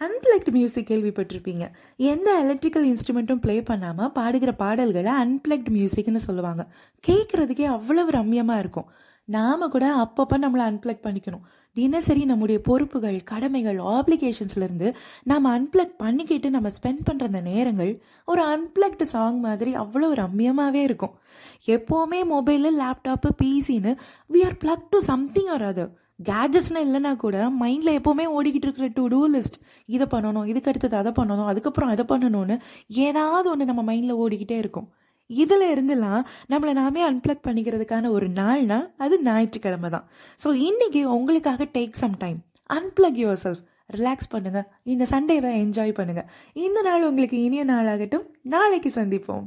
Unplugged music கேள்விப்பட்டிருப்பீங்க. எந்த electrical இன்ஸ்ட்ருமெண்ட்டும் play பண்ணாமல் பாடுகிற பாடல்களை அன்பிளக்ட் மியூசிக்னு சொல்லுவாங்க. கேட்குறதுக்கே அவ்வளவு ரம்யமாக இருக்கும். நாம் கூட அப்பப்போ நம்மளை அன்பிளக் பண்ணிக்கணும். தினசரி நம்முடைய பொறுப்புகள் கடமைகள் ஆப்ளிகேஷன்ஸ்லேருந்து நாம் அன்பிளக் பண்ணிக்கிட்டு நம்ம ஸ்பெண்ட் பண்ணுற அந்த நேரங்கள் ஒரு அன்பிளக்டு சாங் மாதிரி அவ்வளோ ரம்யமாகவே இருக்கும். எப்போவுமே mobile laptop பிசின்னு we are plug to something or other கேஜெட்ஸ்னால் இல்லைனா கூட மைண்டில் எப்போவுமே ஓடிக்கிட்டு இருக்கிற டு டூ லிஸ்ட் இதை பண்ணணும் இதுக்கு அடுத்தது அதை பண்ணணும் அதுக்கப்புறம் அதை பண்ணணும்னு ஏதாவது ஒன்று நம்ம மைண்டில் ஓடிக்கிட்டே இருக்கும். இதில் இருந்துலாம் நம்மளை நாமே அன்பிளக் பண்ணிக்கிறதுக்கான ஒரு நாள்னா அது ஞாயிற்றுக்கிழமை தான். ஸோ இன்னைக்கு உங்களுக்காக take some time unplug yourself relax பண்ணுங்கள் இந்த சண்டேவை என்ஜாய் பண்ணுங்கள் இந்த நாள் உங்களுக்கு இனிய நாளாகட்டும். நாளைக்கு சந்திப்போம்.